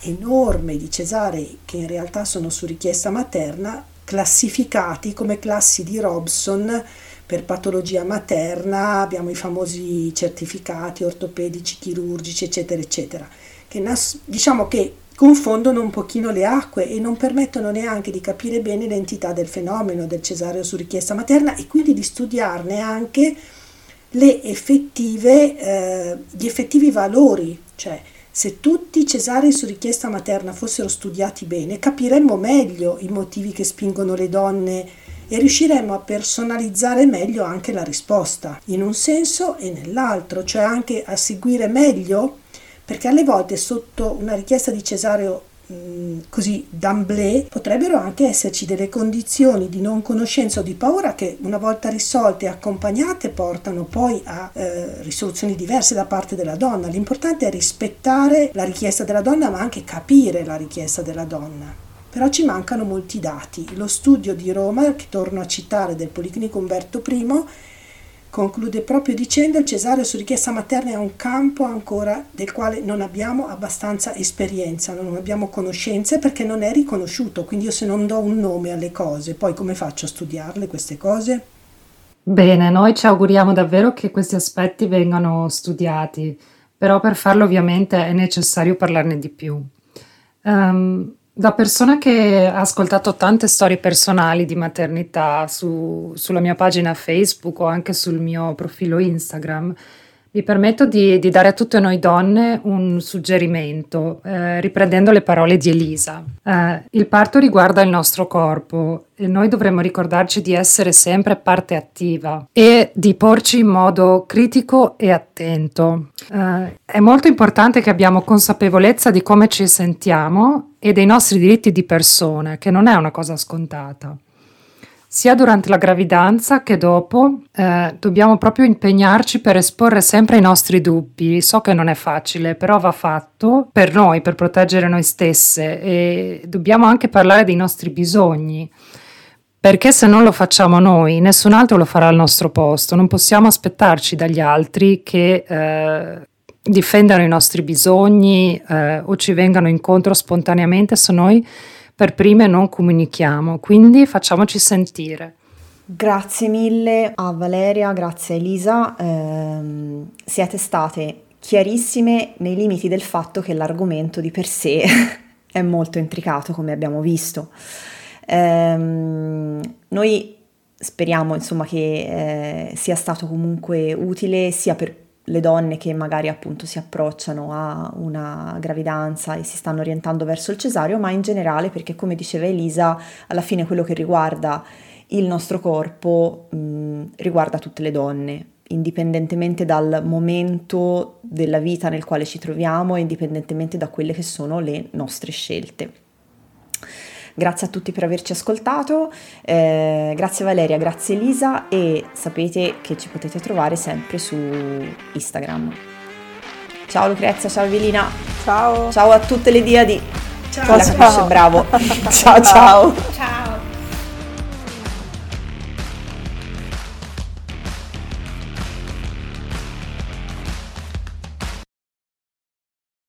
enorme di cesarei che in realtà sono su richiesta materna classificati come classi di Robson per patologia materna, abbiamo i famosi certificati ortopedici, chirurgici, eccetera, eccetera che nas- diciamo che confondono un pochino le acque e non permettono neanche di capire bene l'entità del fenomeno del cesareo su richiesta materna e quindi di studiarne anche eh, gli effettivi valori, cioè se tutti i cesarei su richiesta materna fossero studiati bene, capiremmo meglio i motivi che spingono le donne e riusciremmo a personalizzare meglio anche la risposta, in un senso e nell'altro, cioè anche a seguire meglio perché alle volte sotto una richiesta di cesareo mm, così d'amblè potrebbero anche esserci delle condizioni di non conoscenza o di paura che una volta risolte e accompagnate portano poi a eh, risoluzioni diverse da parte della donna. L'importante è rispettare la richiesta della donna ma anche capire la richiesta della donna. Però ci mancano molti dati. Lo studio di Roma, che torno a citare del Policlinico Umberto I, Conclude proprio dicendo il cesareo su richiesta materna è un campo ancora del quale non abbiamo abbastanza esperienza, non abbiamo conoscenze perché non è riconosciuto, quindi io se non do un nome alle cose, poi come faccio a studiarle queste cose? Bene, noi ci auguriamo davvero che questi aspetti vengano studiati, però per farlo ovviamente è necessario parlarne di più. Um, da persona che ha ascoltato tante storie personali di maternità su, sulla mia pagina Facebook o anche sul mio profilo Instagram, mi permetto di, di, dare a tutte noi donne un suggerimento, eh, riprendendo le parole di Elisa. Eh, il parto riguarda il nostro corpo e noi dovremmo ricordarci di essere sempre parte attiva e di porci in modo critico e attento. Eh, è molto importante che abbiamo consapevolezza di come ci sentiamo e dei nostri diritti di persona, che non è una cosa scontata sia durante la gravidanza che dopo, eh, dobbiamo proprio impegnarci per esporre sempre i nostri dubbi. So che non è facile, però va fatto per noi, per proteggere noi stesse e dobbiamo anche parlare dei nostri bisogni. Perché se non lo facciamo noi, nessun altro lo farà al nostro posto. Non possiamo aspettarci dagli altri che, eh, difendano i nostri bisogni eh, o ci vengano incontro spontaneamente se noi per prime non comunichiamo, quindi facciamoci sentire. Grazie mille a Valeria, grazie a Elisa, eh, siete state chiarissime nei limiti del fatto che l'argomento di per sé è molto intricato come abbiamo visto. Eh, noi speriamo insomma che eh, sia stato comunque utile sia per le donne che magari appunto si approcciano a una gravidanza e si stanno orientando verso il cesareo, ma in generale perché come diceva Elisa, alla fine quello che riguarda il nostro corpo mh, riguarda tutte le donne, indipendentemente dal momento della vita nel quale ci troviamo e indipendentemente da quelle che sono le nostre scelte. Grazie a tutti per averci ascoltato, eh, grazie Valeria, grazie Elisa e sapete che ci potete trovare sempre su Instagram. Ciao Lucrezia, ciao Evelina. Ciao. Ciao a tutte le diadi. Ciao. La capisce, bravo. ciao ciao. Ciao.